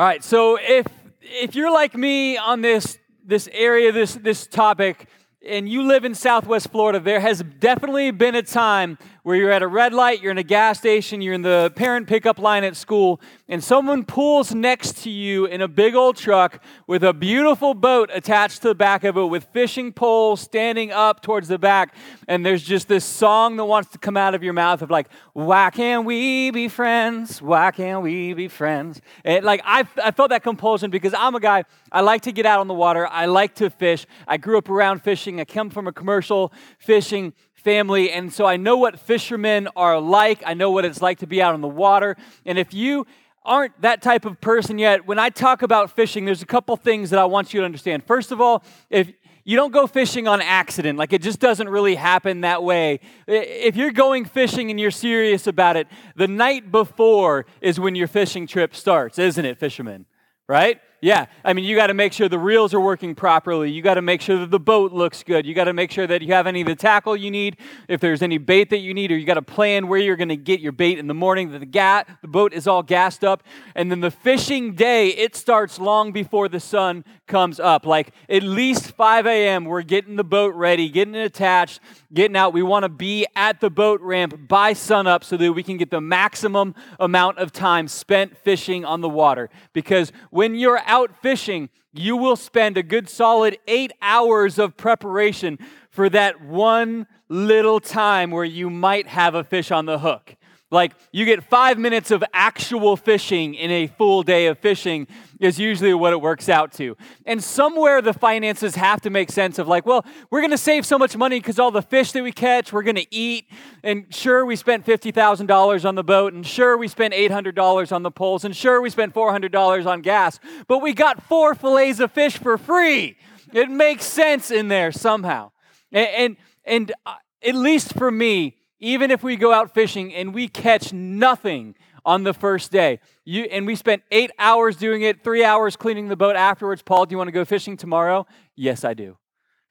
All right, so if if you're like me on this this area, this this topic, and you live in Southwest Florida, there has definitely been a time where you're at a red light, you're in a gas station, you're in the parent pickup line at school, and someone pulls next to you in a big old truck with a beautiful boat attached to the back of it with fishing poles standing up towards the back. And there's just this song that wants to come out of your mouth of like, why can't we be friends? Why can't we be friends? And like, I, I felt that compulsion because I'm a guy, I like to get out on the water, I like to fish. I grew up around fishing, I come from a commercial fishing family, and so I know what fishermen are like. I know what it's like to be out on the water. And if you aren't that type of person yet, when I talk about fishing, there's a couple things that I want you to understand. First of all, if you don't go fishing on accident, like it just doesn't really happen that way. If you're going fishing and you're serious about it, the night before is when your fishing trip starts, isn't it, fishermen? Right? Yeah, I mean, you got to make sure the reels are working properly. You got to make sure that the boat looks good. You got to make sure that you have any of the tackle you need. If there's any bait that you need, or you got to plan where you're going to get your bait in the morning. That the ga- the boat is all gassed up, and then the fishing day it starts long before the sun comes up. Like at least 5 a.m. We're getting the boat ready, getting it attached, getting out. We want to be at the boat ramp by sunup so that we can get the maximum amount of time spent fishing on the water. Because when you're out fishing, you will spend a good solid eight hours of preparation for that one little time where you might have a fish on the hook. Like you get five minutes of actual fishing in a full day of fishing is usually what it works out to. And somewhere the finances have to make sense of like, well, we're going to save so much money because all the fish that we catch, we're going to eat. And sure, we spent $50,000 on the boat. And sure, we spent $800 on the poles. And sure, we spent $400 on gas. But we got four fillets of fish for free. It makes sense in there somehow. And, and, and uh, at least for me, even if we go out fishing and we catch nothing on the first day, you, and we spent eight hours doing it, three hours cleaning the boat afterwards, Paul, do you want to go fishing tomorrow? Yes, I do.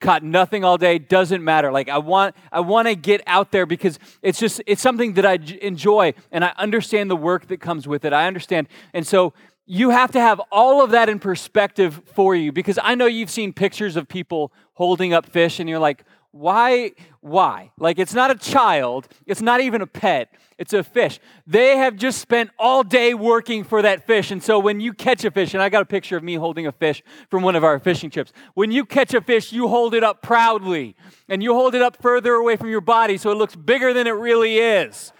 Caught nothing all day, doesn't matter. Like I want, I want to get out there because it's just, it's something that I enjoy and I understand the work that comes with it. I understand. And so you have to have all of that in perspective for you because I know you've seen pictures of people holding up fish and you're like, why? Why? Like, it's not a child, it's not even a pet, it's a fish. They have just spent all day working for that fish. And so, when you catch a fish, and I got a picture of me holding a fish from one of our fishing trips, when you catch a fish, you hold it up proudly and you hold it up further away from your body so it looks bigger than it really is.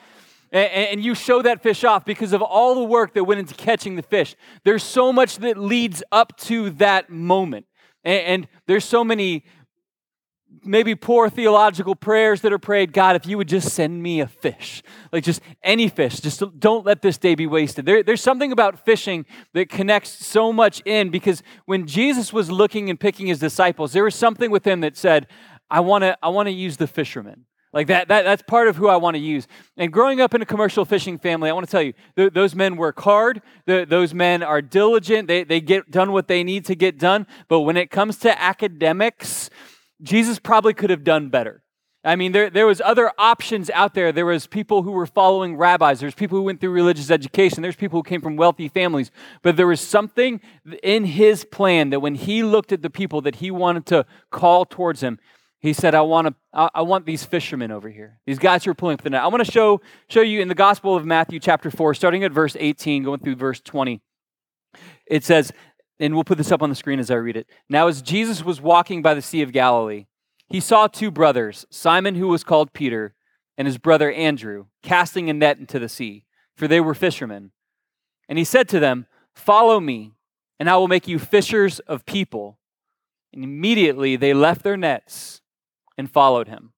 And you show that fish off because of all the work that went into catching the fish. There's so much that leads up to that moment. And there's so many maybe poor theological prayers that are prayed God, if you would just send me a fish, like just any fish, just don't let this day be wasted. There, there's something about fishing that connects so much in because when Jesus was looking and picking his disciples, there was something within that said, I want to I want to use the fishermen. Like that, that, that's part of who I want to use. And growing up in a commercial fishing family, I want to tell you, th- those men work hard. Th- those men are diligent. They, they get done what they need to get done. But when it comes to academics, Jesus probably could have done better. I mean, there, there was other options out there. There was people who were following rabbis. There's people who went through religious education. There's people who came from wealthy families. But there was something in his plan that when he looked at the people that he wanted to call towards him, he said, I want, to, I, want these fishermen over here. These guys who are pulling up the net. I want to show, show you in the Gospel of Matthew chapter 4, starting at verse 18, going through verse 20. It says, and we'll put this up on the screen as I read it. Now, as Jesus was walking by the Sea of Galilee, he saw two brothers, Simon, who was called Peter, and his brother Andrew, casting a net into the sea, for they were fishermen. And he said to them, Follow me, and I will make you fishers of people. And immediately they left their nets and followed him.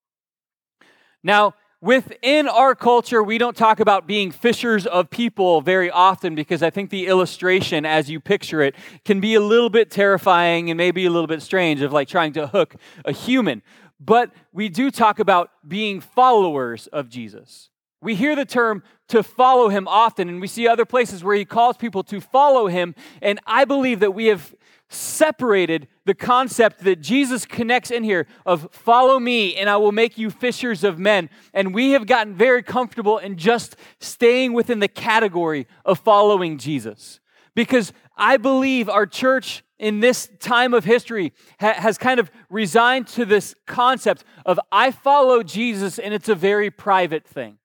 Now, Within our culture, we don't talk about being fishers of people very often because I think the illustration, as you picture it, can be a little bit terrifying and maybe a little bit strange of like trying to hook a human. But we do talk about being followers of Jesus. We hear the term to follow him often, and we see other places where he calls people to follow him. And I believe that we have separated the concept that Jesus connects in here of follow me and I will make you fishers of men. And we have gotten very comfortable in just staying within the category of following Jesus. because I believe our church in this time of history ha- has kind of resigned to this concept of I follow Jesus and it's a very private thing.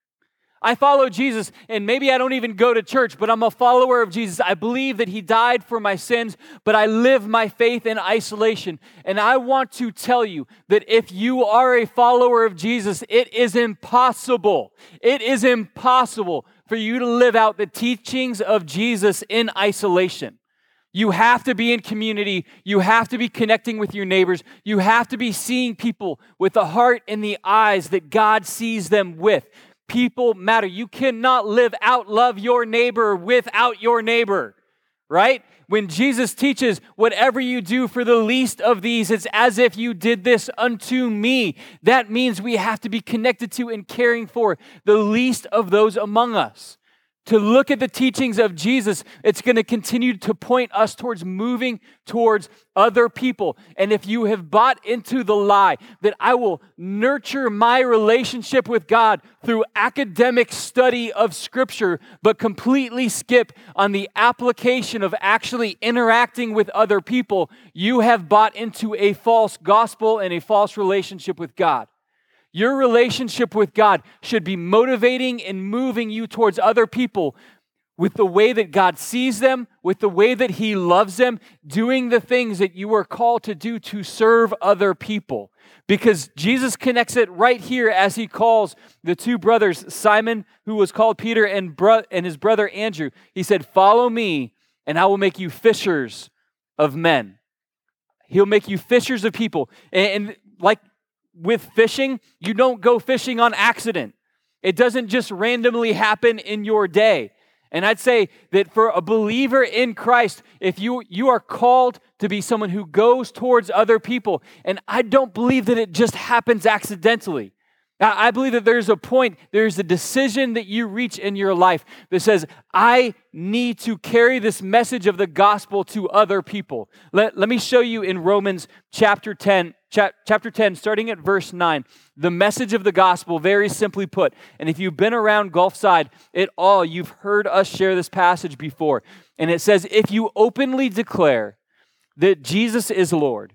I follow Jesus, and maybe I don't even go to church, but I'm a follower of Jesus. I believe that He died for my sins, but I live my faith in isolation. And I want to tell you that if you are a follower of Jesus, it is impossible. It is impossible for you to live out the teachings of Jesus in isolation. You have to be in community. You have to be connecting with your neighbors. You have to be seeing people with the heart and the eyes that God sees them with. People matter. You cannot live out love your neighbor without your neighbor, right? When Jesus teaches, whatever you do for the least of these, it's as if you did this unto me. That means we have to be connected to and caring for the least of those among us to look at the teachings of Jesus, it's going to continue to point us towards moving towards other people. And if you have bought into the lie that I will nurture my relationship with God through academic study of Scripture, but completely skip on the application of actually interacting with other people, you have bought into a false gospel and a false relationship with God. Your relationship with God should be motivating and moving you towards other people with the way that God sees them, with the way that He loves them, doing the things that you are called to do to serve other people. Because Jesus connects it right here as He calls the two brothers, Simon, who was called Peter, and, bro- and his brother Andrew. He said, Follow me, and I will make you fishers of men. He'll make you fishers of people. And, and like with fishing, you don't go fishing on accident. It doesn't just randomly happen in your day. And I'd say that for a believer in Christ, if you, you are called to be someone who goes towards other people, and I don't believe that it just happens accidentally. I believe that there's a point, there's a decision that you reach in your life that says, I need to carry this message of the gospel to other people. Let, let me show you in Romans chapter 10, chapter 10, starting at verse 9, the message of the gospel, very simply put. And if you've been around Gulfside at all, you've heard us share this passage before. And it says, If you openly declare that Jesus is Lord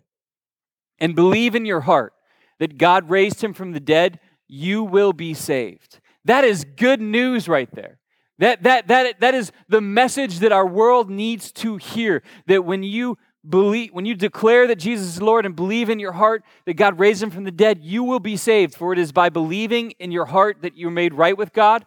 and believe in your heart that God raised him from the dead, you will be saved. That is good news right there. That, that, that, that is the message that our world needs to hear. That when you believe, when you declare that Jesus is Lord and believe in your heart that God raised him from the dead, you will be saved. For it is by believing in your heart that you're made right with God,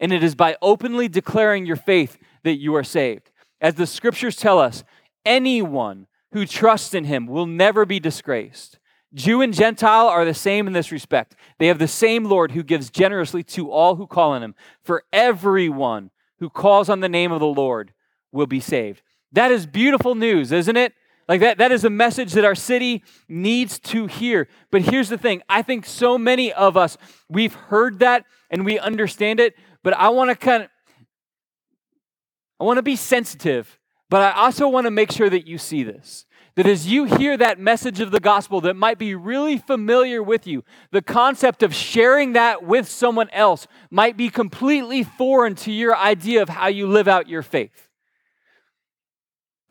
and it is by openly declaring your faith that you are saved. As the scriptures tell us, anyone who trusts in him will never be disgraced. Jew and Gentile are the same in this respect. They have the same Lord who gives generously to all who call on him. For everyone who calls on the name of the Lord will be saved. That is beautiful news, isn't it? Like that, that is a message that our city needs to hear. But here's the thing I think so many of us, we've heard that and we understand it, but I want to kind of, I want to be sensitive, but I also want to make sure that you see this that as you hear that message of the gospel that might be really familiar with you, the concept of sharing that with someone else might be completely foreign to your idea of how you live out your faith.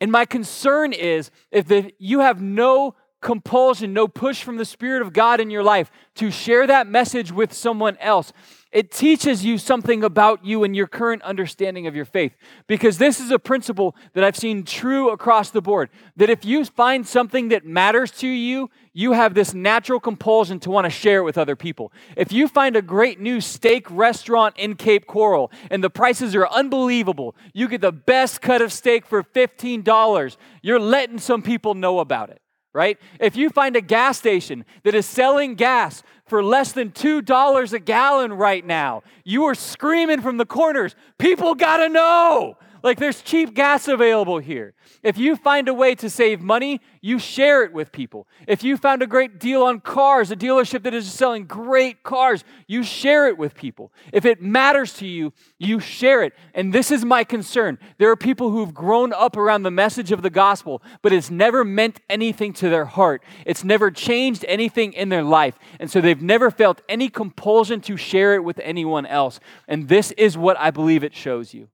And my concern is if the, you have no compulsion, no push from the Spirit of God in your life to share that message with someone else, it teaches you something about you and your current understanding of your faith. Because this is a principle that I've seen true across the board that if you find something that matters to you, you have this natural compulsion to want to share it with other people. If you find a great new steak restaurant in Cape Coral and the prices are unbelievable, you get the best cut of steak for $15, you're letting some people know about it right? If you find a gas station that is selling gas for less than $2 a gallon right now, you are screaming from the corners, people gotta know. Like there's cheap gas available here. If you find a way to save money, you share it with people. If you found a great deal on cars, a dealership that is selling great cars, you share it with people. If it matters to you, you share it. And this is my concern. There are people who've grown up around the message of the gospel, but it's never meant anything to their heart. It's never changed anything in their life. And so they've never felt any compulsion to share it with anyone else. And this is what I believe it shows you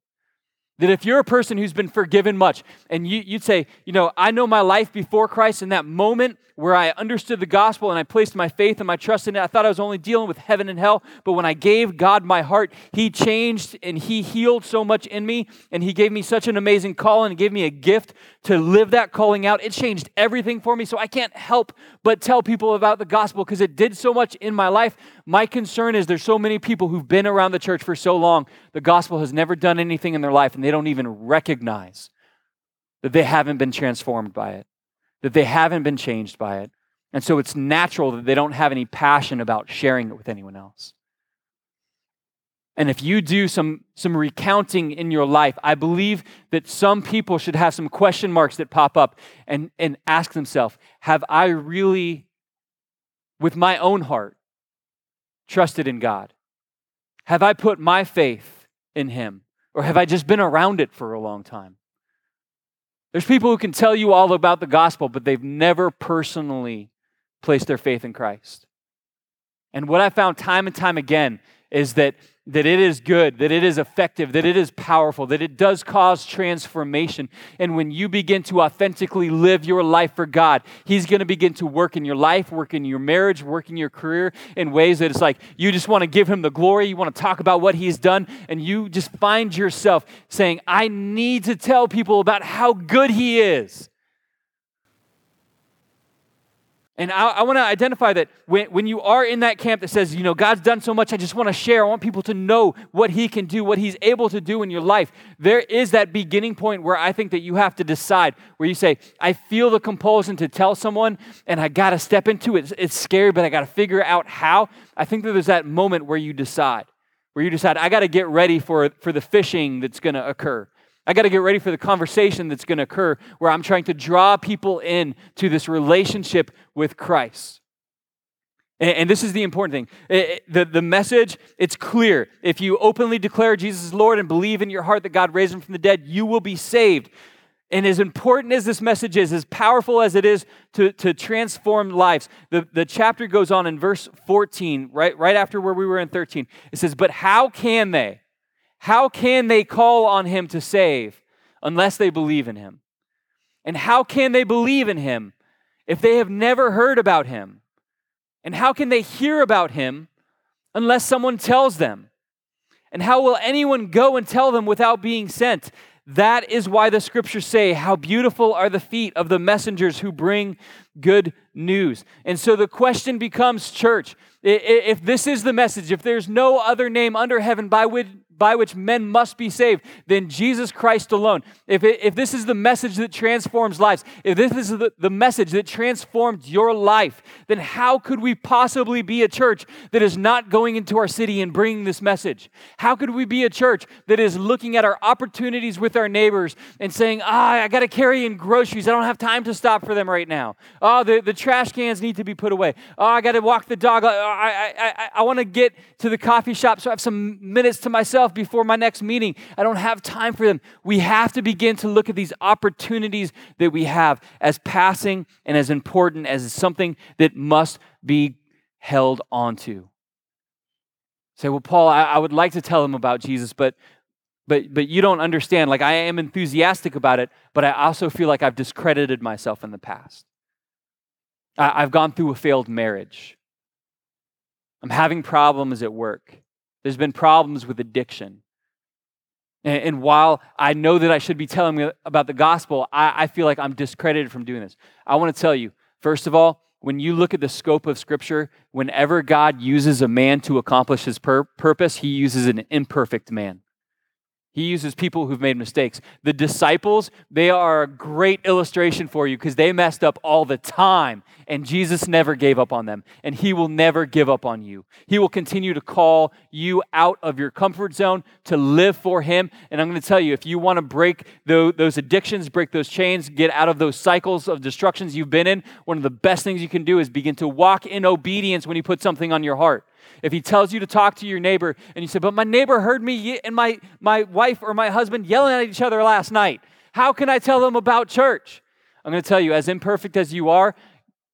That if you're a person who's been forgiven much, and you, would say, you know, I know my life before Christ, in that moment where I understood the gospel and I placed my faith and my trust in it, I thought I was only dealing with heaven and hell. But when I gave God my heart, He changed and He healed so much in me, and He gave me such an amazing call and gave me a gift to live that calling out. It changed everything for me. So I can't help but tell people about the gospel because it did so much in my life. My concern is there's so many people who've been around the church for so long, the gospel has never done anything in their life, and they don't even recognize that they haven't been transformed by it, that they haven't been changed by it. And so it's natural that they don't have any passion about sharing it with anyone else. And if you do some, some recounting in your life, I believe that some people should have some question marks that pop up and, and ask themselves Have I really, with my own heart, trusted in God? Have I put my faith in Him? Or have I just been around it for a long time? There's people who can tell you all about the gospel, but they've never personally placed their faith in Christ. And what I found time and time again is that that it is good, that it is effective, that it is powerful, that it does cause transformation. And when you begin to authentically live your life for God, He's going to begin to work in your life, work in your marriage, work in your career in ways that it's like you just want to give Him the glory, you want to talk about what He's done, and you just find yourself saying, I need to tell people about how good He is. And I, I want to identify that when, when you are in that camp that says, you know, God's done so much, I just want to share. I want people to know what He can do, what He's able to do in your life. There is that beginning point where I think that you have to decide, where you say, I feel the compulsion to tell someone, and I got to step into it. It's, it's scary, but I got to figure out how. I think that there's that moment where you decide, where you decide, I got to get ready for, for the fishing that's going to occur. I got to get ready for the conversation that's going to occur where I'm trying to draw people in to this relationship with Christ. And, this is the important thing. The, the message, it's clear. If you openly declare Jesus is Lord and believe in your heart that God raised him from the dead, you will be saved. And as important as this message is, as powerful as it is to, to transform lives, the, the chapter goes on in verse 14, right, right after where we were in 13. It says, But how can they? How can they call on him to save unless they believe in him? And how can they believe in him if they have never heard about him? And how can they hear about him unless someone tells them? And how will anyone go and tell them without being sent? That is why the scriptures say, How beautiful are the feet of the messengers who bring good news. And so the question becomes, church, if this is the message, if there's no other name under heaven by which, by which men must be saved than Jesus Christ alone. If, it, if this is the message that transforms lives, if this is the, the message that transformed your life, then how could we possibly be a church that is not going into our city and bringing this message? How could we be a church that is looking at our opportunities with our neighbors and saying, ah, I got to carry in groceries. I don't have time to stop for them right now. Oh, the, the trash cans need to be put away. Oh, I got to walk the dog. Ah, I, I, I, I want to get to the coffee shop so I have some minutes to myself before my next meeting. I don't have time for them. We have to begin to look at these opportunities that we have as passing and as important as something that must be held onto. Say, well, Paul, I, I would like to tell them about Jesus, but but but you don't understand. Like I am enthusiastic about it, but I also feel like I've discredited myself in the past. I, I've gone through a failed marriage. I'm having problems at work. There's been problems with addiction. And, and while I know that I should be telling about the gospel, I, I feel like I'm discredited from doing this. I want to tell you, first of all, when you look at the scope of Scripture, whenever God uses a man to accomplish his pur- purpose, he uses an imperfect man. He uses people who've made mistakes. The disciples, they are a great illustration for you because they messed up all the time, and Jesus never gave up on them, and He will never give up on you. He will continue to call you out of your comfort zone to live for Him. And I'm going to tell you if you want to break those addictions, break those chains, get out of those cycles of destructions you've been in, one of the best things you can do is begin to walk in obedience when He puts something on your heart. If he tells you to talk to your neighbor and you say, but my neighbor heard me and my, my wife or my husband yelling at each other last night, how can I tell them about church? I'm going to tell you, as imperfect as you are,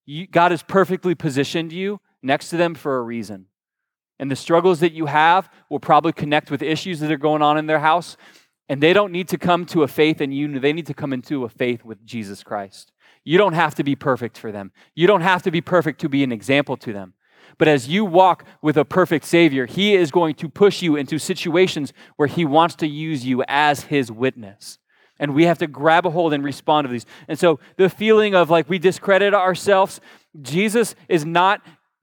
you, God has perfectly positioned you next to them for a reason. And the struggles that you have will probably connect with issues that are going on in their house. And they don't need to come to a faith in you, they need to come into a faith with Jesus Christ. You don't have to be perfect for them. You don't have to be perfect to be an example to them. But as you walk with a perfect Savior, He is going to push you into situations where He wants to use you as His witness. And we have to grab a hold and respond to these. And so the feeling of like we discredit ourselves, Jesus is not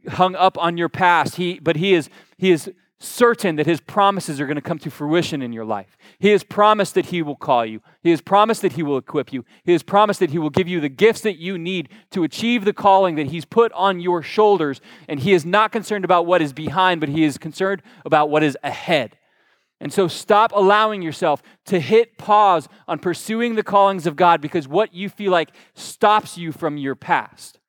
hung up on your past. He, but He is, He is certain that his promises are going to come to fruition in your life. He has promised that he will call you. He has promised that he will equip you. He has promised that he will give you the gifts that you need to achieve the calling that he's put on your shoulders. And he is not concerned about what is behind, but he is concerned about what is ahead. And so stop allowing yourself to hit pause on pursuing the callings of God because what you feel like stops you from your past.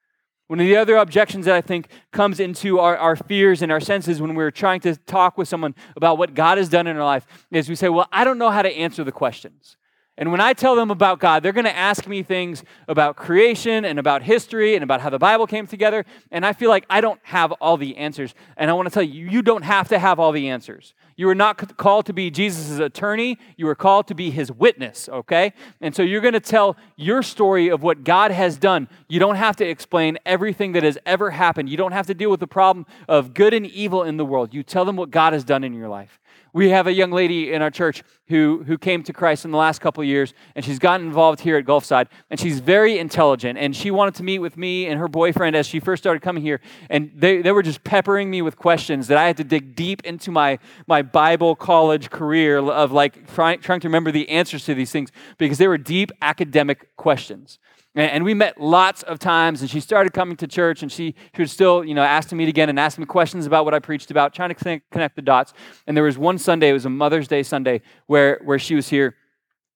One of the other objections that I think comes into our, our fears and our senses when we're trying to talk with someone about what God has done in our life is we say, Well, I don't know how to answer the questions. And when I tell them about God, they're going to ask me things about creation and about history and about how the Bible came together. And I feel like I don't have all the answers. And I want to tell you, you don't have to have all the answers. You are not called to be Jesus' attorney. You are called to be his witness, okay? And so you're going to tell your story of what God has done. You don't have to explain everything that has ever happened. You don't have to deal with the problem of good and evil in the world. You tell them what God has done in your life. We have a young lady in our church who, who came to Christ in the last couple years, and she's gotten involved here at Gulfside, and she's very intelligent. And she wanted to meet with me and her boyfriend as she first started coming here, and they, they were just peppering me with questions that I had to dig deep into my, my Bible college career of like trying, trying to remember the answers to these things because they were deep academic questions. And we met lots of times, and she started coming to church, and she, she would still, you know, ask to meet again and ask me questions about what I preached about, trying to connect, connect the dots. And there was one Sunday, it was a Mother's Day Sunday, where, where she was here,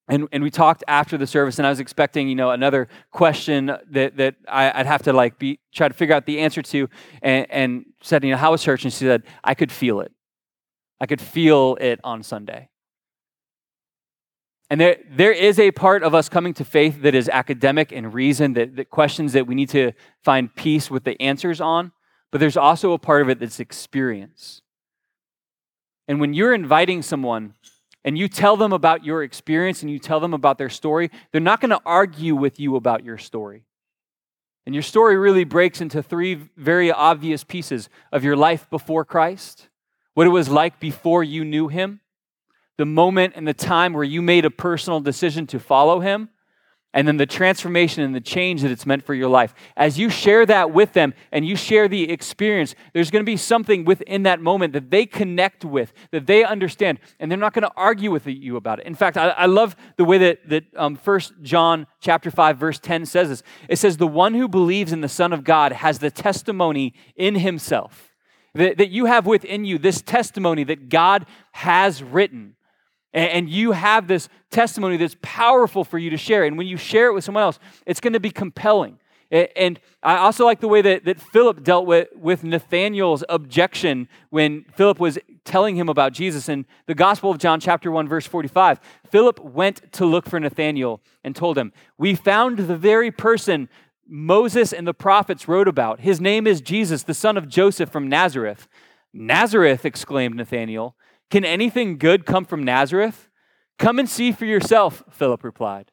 and, and we talked after the service, and I was expecting, you know, another question that, that I, would have to, like, be, try to figure out the answer to, and, and said, you know, how was church? And she said, I could feel it. I could feel it on Sunday. And there, there is a part of us coming to faith that is academic and reason, that, that questions that we need to find peace with the answers on. But there's also a part of it that's experience. And when you're inviting someone and you tell them about your experience and you tell them about their story, they're not going to argue with you about your story. And your story really breaks into three very obvious pieces of your life before Christ, what it was like before you knew him, the moment and the time where you made a personal decision to follow him, and then the transformation and the change that it's meant for your life. As you share that with them and you share the experience, there's going to be something within that moment that they connect with, that they understand, and they're not going to argue with you about it. In fact, I, I love the way that, that um, 1 John chapter 5, verse 10 says this. It says, The one who believes in the Son of God has the testimony in himself. That, that you have within you this testimony that God has written and you have this testimony that's powerful for you to share. And when you share it with someone else, it's going to be compelling. And I also like the way that, that Philip dealt with, with Nathanael's objection when Philip was telling him about Jesus. In the Gospel of John, chapter 1, verse 45, Philip went to look for Nathanael and told him, We found the very person Moses and the prophets wrote about. His name is Jesus, the son of Joseph from Nazareth. Nazareth, exclaimed Nathanael. Can anything good come from Nazareth? Come and see for yourself, Philip replied.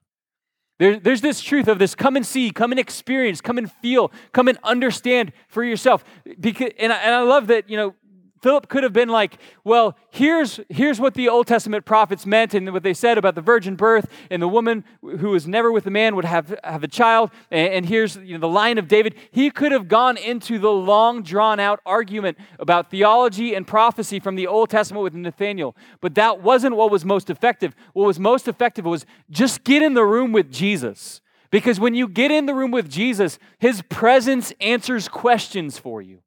There, there's this truth of this come and see, come and experience, come and feel, come and understand for yourself. Because, and, I, and I love that, you know, Philip could have been like, well, here's, here's what the Old Testament prophets meant and what they said about the virgin birth and the woman who was never with a man would have, have a child. And, and here's you know, the line of David. He could have gone into the long, drawn out argument about theology and prophecy from the Old Testament with Nathaniel. But that wasn't what was most effective. What was most effective was just get in the room with Jesus. Because when you get in the room with Jesus, his presence answers questions for you.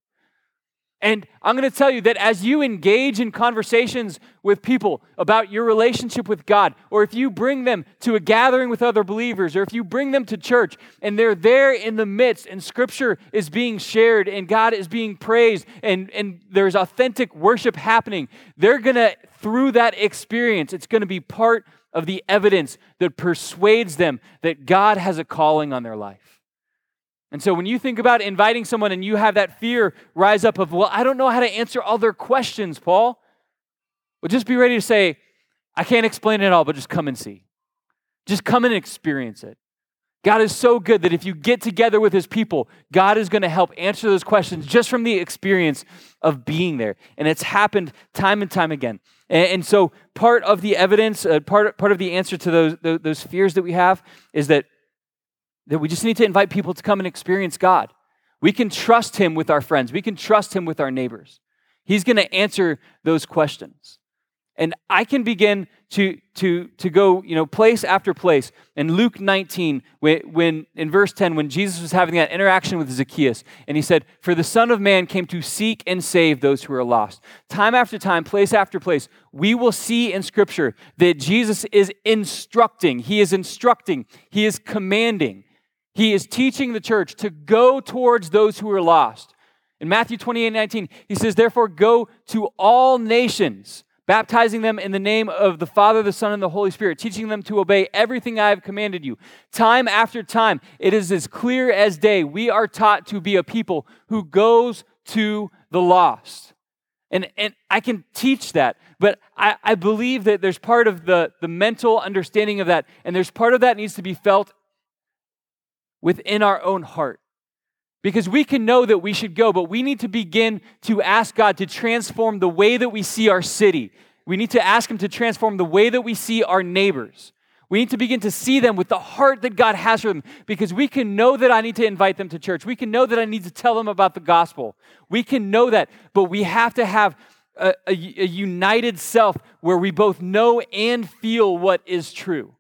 And I'm going to tell you that as you engage in conversations with people about your relationship with God, or if you bring them to a gathering with other believers, or if you bring them to church and they're there in the midst and scripture is being shared and God is being praised and, and there's authentic worship happening, they're going to, through that experience, it's going to be part of the evidence that persuades them that God has a calling on their life. And so when you think about inviting someone and you have that fear rise up of, well, I don't know how to answer all their questions, Paul. Well, just be ready to say, I can't explain it all, but just come and see. Just come and experience it. God is so good that if you get together with his people, God is going to help answer those questions just from the experience of being there. And it's happened time and time again. And, so, part of the evidence, uh, part, part of the answer to those, those fears that we have is that, that we just need to invite people to come and experience God. We can trust him with our friends, we can trust him with our neighbors. He's going to answer those questions. And I can begin to, to, to go, you know, place after place. In Luke 19, when, when in verse 10, when Jesus was having that interaction with Zacchaeus, and he said, For the Son of Man came to seek and save those who are lost. Time after time, place after place, we will see in Scripture that Jesus is instructing, he is instructing, he is commanding, he is teaching the church to go towards those who are lost. In Matthew 28 19, he says, Therefore, go to all nations baptizing them in the name of the Father, the Son, and the Holy Spirit, teaching them to obey everything I have commanded you. Time after time, it is as clear as day. We are taught to be a people who goes to the lost. And, and I can teach that, but I, I believe that there's part of the, the mental understanding of that, and there's part of that needs to be felt within our own heart. Because we can know that we should go, but we need to begin to ask God to transform the way that we see our city. We need to ask Him to transform the way that we see our neighbors. We need to begin to see them with the heart that God has for them because we can know that I need to invite them to church. We can know that I need to tell them about the gospel. We can know that, but we have to have a, a, a united self where we both know and feel what is true.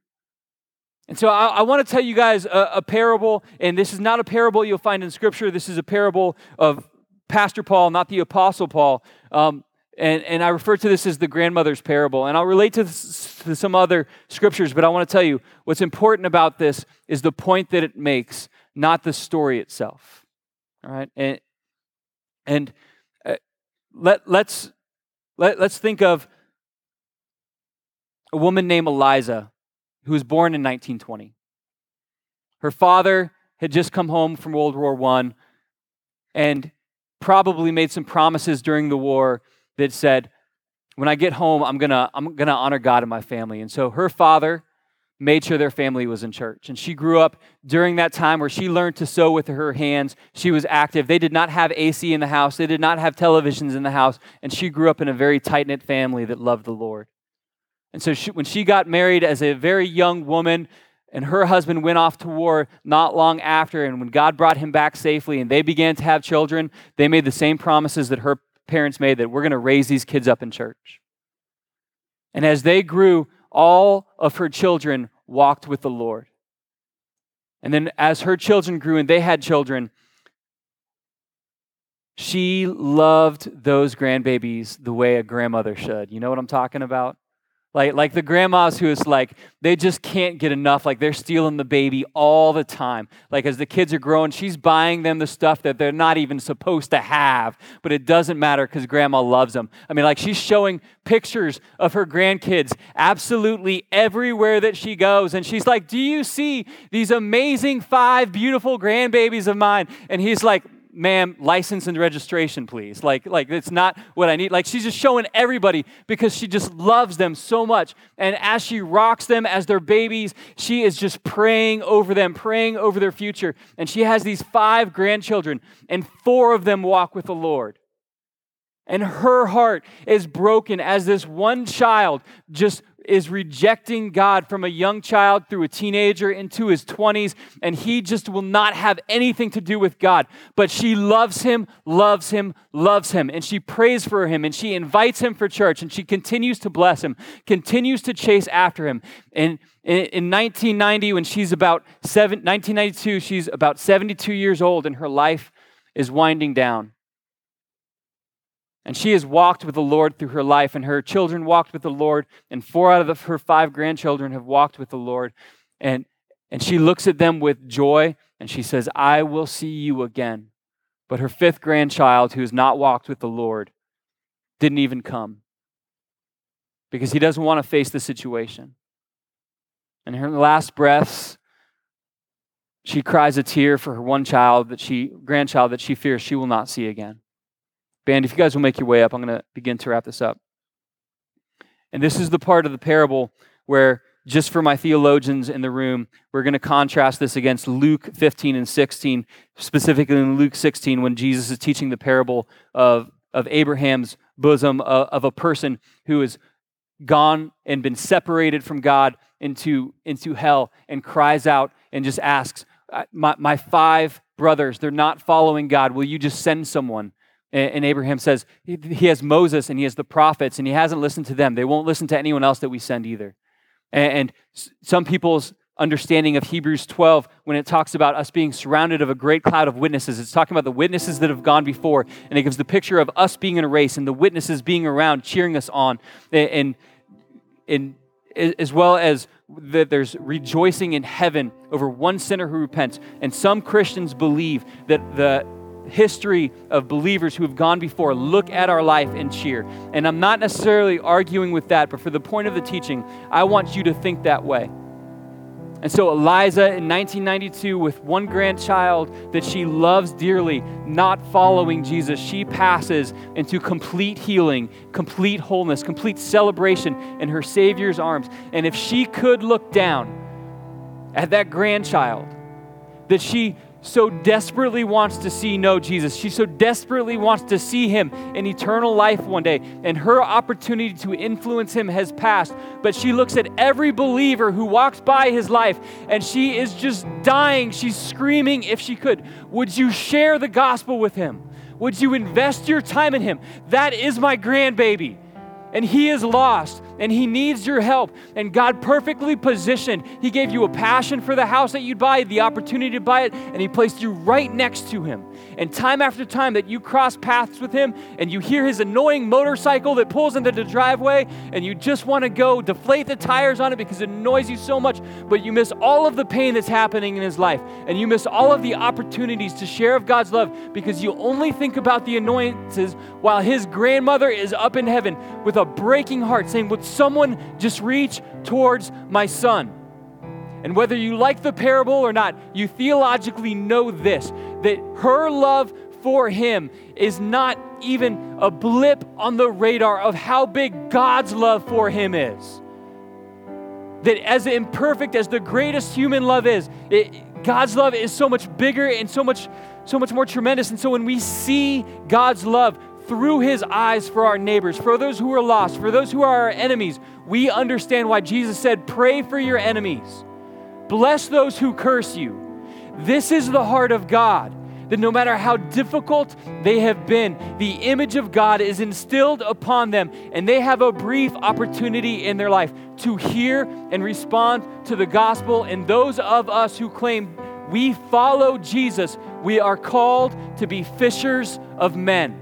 And so I, I want to tell you guys a, a, parable, and this is not a parable you'll find in Scripture. This is a parable of Pastor Paul, not the Apostle Paul. Um, and, and I refer to this as the grandmother's parable. And I'll relate to, this, to some other scriptures, but I want to tell you what's important about this is the point that it makes, not the story itself. All right? And, and uh, let, let's, let, let's think of a woman named Eliza who was born in 1920. Her father had just come home from World War I and probably made some promises during the war that said, when I get home, I'm gonna, I'm gonna honor God and my family. And so her father made sure their family was in church. And she grew up during that time where she learned to sew with her hands. She was active. They did not have AC in the house, they did not have televisions in the house. And she grew up in a very tight knit family that loved the Lord. And so she, when she got married as a very young woman, and her husband went off to war not long after, and when God brought him back safely and they began to have children, they made the same promises that her parents made that we're going to raise these kids up in church. And as they grew, all of her children walked with the Lord. And then as her children grew and they had children, she loved those grandbabies the way a grandmother should. You know what I'm talking about? Like, like the grandmas who is like, they just can't get enough. Like they're stealing the baby all the time. Like as the kids are growing, she's buying them the stuff that they're not even supposed to have, but it doesn't matter because grandma loves them. I mean, like she's showing pictures of her grandkids absolutely everywhere that she goes. And she's like, Do you see these amazing five beautiful grandbabies of mine? And he's like, ma'am, license and registration, please. Like, like it's not what I need. Like she's just showing everybody because she just loves them so much. And as she rocks them as their babies, she is just praying over them, praying over their future. And she has these five grandchildren, and four of them walk with the Lord. And her heart is broken as this one child just is rejecting God from a young child through a teenager into his 20s, and he just will not have anything to do with God. But she loves him, loves him, loves him, and she prays for him, and she invites him for church, and she continues to bless him, continues to chase after him. And in 1990, when she's about seven, 1992, she's about 72 years old, and her life is winding down. And she has walked with the Lord through her life, and her children walked with the Lord, and four out of the, her five grandchildren have walked with the Lord. And, and she looks at them with joy, and she says, I will see you again. But her fifth grandchild, who has not walked with the Lord, didn't even come because he doesn't want to face the situation. And in her last breaths, she cries a tear for her one child that she grandchild that she fears she will not see again. Band, if you guys will make your way up, I'm going to begin to wrap this up. And this is the part of the parable where, just for my theologians in the room, we're going to contrast this against Luke 15 and 16, specifically in Luke 16, when Jesus is teaching the parable of, of Abraham's bosom, of, of a person who has gone and been separated from God into, into hell and cries out and just asks, my, my five brothers, they're not following God. Will you just send someone? And Abraham says he has Moses and he has the prophets, and he hasn't listened to them. They won't listen to anyone else that we send either. And some people's understanding of Hebrews 12, when it talks about us being surrounded of a great cloud of witnesses, it's talking about the witnesses that have gone before, and it gives the picture of us being in a race and the witnesses being around, cheering us on, and, and as well as that there's rejoicing in heaven over one sinner who repents. And some Christians believe that the history of believers who have gone before look at our life and cheer. And I'm not necessarily arguing with that, but for the point of the teaching, I want you to think that way. And so, Eliza in 1992, with one grandchild that she loves dearly, not following Jesus, she passes into complete healing, complete wholeness, complete celebration in her Savior's arms. And if she could look down at that grandchild that she so desperately wants to see know Jesus. She so desperately wants to see him in eternal life one day. And her opportunity to influence him has passed. But she looks at every believer who walks by his life and she is just dying. She's screaming if she could. Would you share the gospel with him? Would you invest your time in him? That is my grandbaby and he is lost and he needs your help. And God perfectly positioned. He gave you a passion for the house that you'd buy, the opportunity to buy it, and he placed you right next to him. And time after time that you cross paths with him and you hear his annoying motorcycle that pulls into the driveway and you just want to go deflate the tires on it because it annoys you so much, but you miss all of the pain that's happening in his life and you miss all of the opportunities to share of God's love because you only think about the annoyances while his grandmother is up in heaven with a breaking heart saying, Would someone just reach towards my son? And whether you like the parable or not, you theologically know this that her love for him is not even a blip on the radar of how big God's love for him is. That as imperfect as the greatest human love is, it, God's love is so much bigger and so much so much more tremendous. And so when we see God's love through his eyes for our neighbors, for those who are lost, for those who are our enemies, we understand why Jesus said, "Pray for your enemies." Bless those who curse you. This is the heart of God. That no matter how difficult they have been, the image of God is instilled upon them, and they have a brief opportunity in their life to hear and respond to the gospel. And those of us who claim we follow Jesus, we are called to be fishers of men.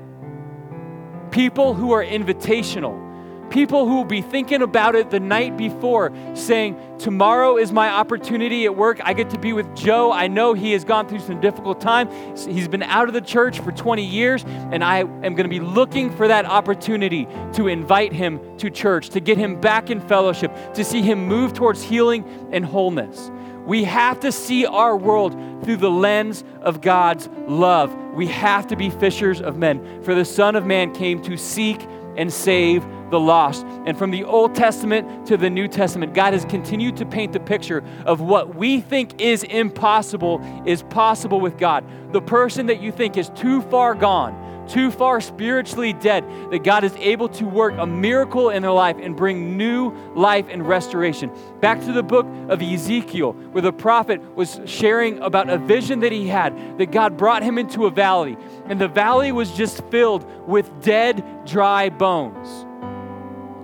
People who are invitational People who will be thinking about it the night before, saying, Tomorrow is my opportunity at work. I get to be with Joe. I know he has gone through some difficult time. He's been out of the church for 20 years, and I am going to be looking for that opportunity to invite him to church, to get him back in fellowship, to see him move towards healing and wholeness. We have to see our world through the lens of God's love. We have to be fishers of men. For the Son of Man came to seek and save the lost. And from the Old Testament to the New Testament, God has continued to paint the picture of what we think is impossible is possible with God. The person that you think is too far gone, too far spiritually dead, that God is able to work a miracle in their life and bring new life and restoration. Back to the book of Ezekiel, where the prophet was sharing about a vision that he had, that God brought him into a valley, and the valley was just filled with dead, dry bones.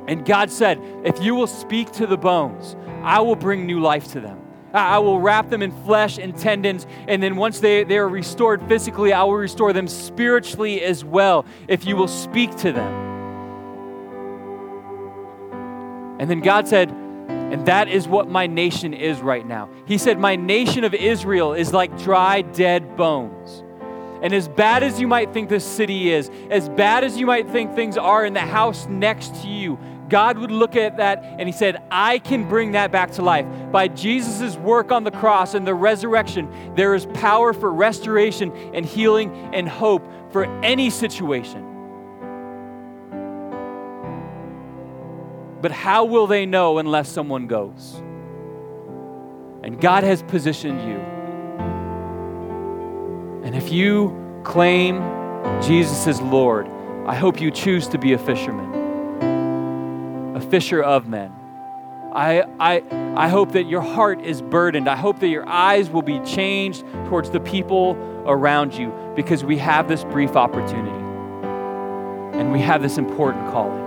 And God said, If you will speak to the bones, I will bring new life to them. I will wrap them in flesh and tendons. And then once they, they are restored physically, I will restore them spiritually as well if you will speak to them. And then God said, and that is what my nation is right now. He said, My nation of Israel is like dry, dead bones. And as bad as you might think this city is, as bad as you might think things are in the house next to you, God would look at that and He said, I can bring that back to life. By Jesus' work on the cross and the resurrection, there is power for restoration and healing and hope for any situation. but how will they know unless someone goes? And God has positioned you. And if you claim Jesus as Lord, I hope you choose to be a fisherman, a fisher of men. I, I, I hope that your heart is burdened. I hope that your eyes will be changed towards the people around you because we have this brief opportunity and we have this important calling.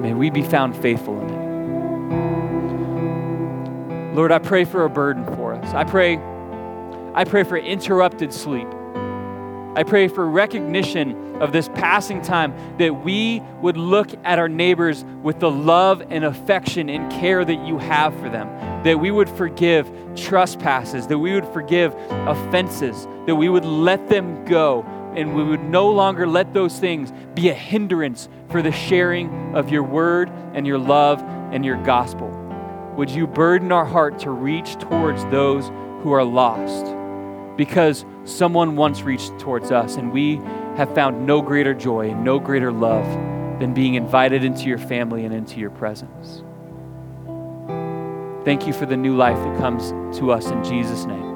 May we be found faithful in it. Lord, I pray for a burden for us. I pray, I pray for interrupted sleep. I pray for recognition of this passing time that we would look at our neighbors with the love and affection and care that you have for them, that we would forgive trespasses, that we would forgive offenses, that we would let them go, and we would no longer let those things be a hindrance for the sharing of your word and your love and your gospel. Would you burden our heart to reach towards those who are lost? because someone once reached towards us and we have found no greater joy and no greater love than being invited into your family and into your presence. Thank you for the new life that comes to us in Jesus' name.